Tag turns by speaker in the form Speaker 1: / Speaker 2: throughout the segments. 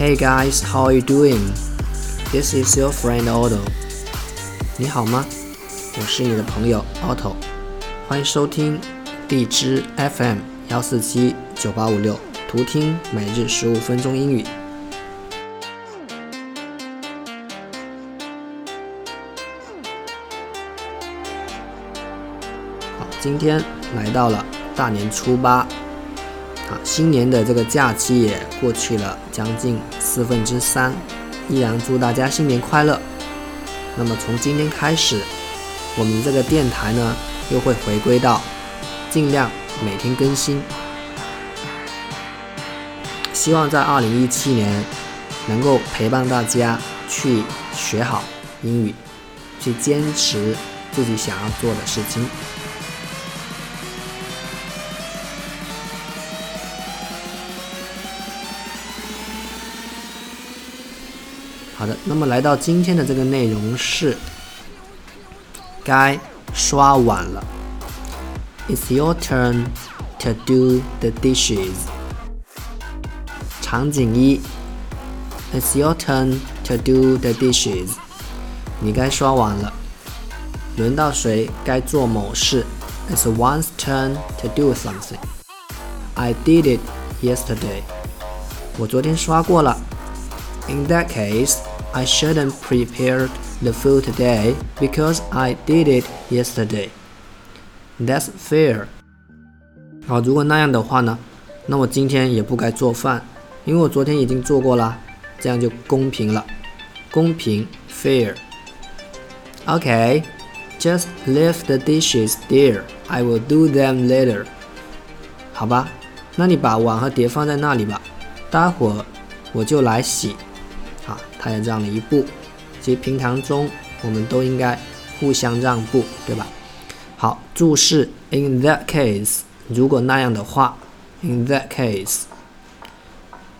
Speaker 1: Hey guys, how are you doing? This is your friend Otto. 你好吗？我是你的朋友 Otto，欢迎收听荔枝 FM 幺四七九八五六，图听每日十五分钟英语。好，今天来到了大年初八，啊，新年的这个假期也过去了将近四分之三，依然祝大家新年快乐。那么从今天开始，我们这个电台呢又会回归到尽量每天更新，希望在二零一七年能够陪伴大家去学好英语，去坚持自己想要做的事情。好的，那么来到今天的这个内容是该刷碗了。It's your turn to do the dishes。场景一，It's your turn to do the dishes。你该刷碗了。轮到谁该做某事？It's one's turn to do something。I did it yesterday。我昨天刷过了。In that case, I shouldn't prepare the food today because I did it yesterday. That's fair. 好，如果那样的话呢，那我今天也不该做饭，因为我昨天已经做过了，这样就公平了，公平 fair. Okay, just leave the dishes there. I will do them later. 好吧，那你把碗和碟放在那里吧，待会儿我就来洗。 他也让了一步。其实平常中我们都应该互相让步，对吧？好，注释 in that case，如果那样的话，in that case。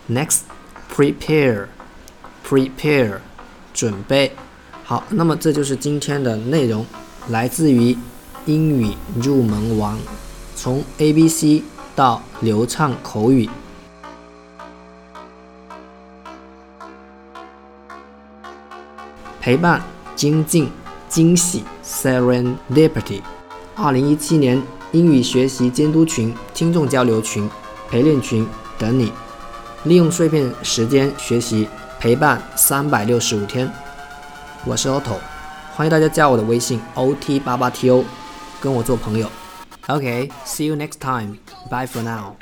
Speaker 1: Next，prepare，prepare，准备。好，那么这就是今天的内容，来自于英语入门王，从 A B C 到流畅口语。陪伴精进惊喜 serendipity 二零一七年英语学习监督群听众交流群陪练群等你利用碎片时间学习陪伴三百六十五天。我是 otto 欢迎大家加我的微信 ot 八八 to 跟我做朋友。Ok see you next time bye for now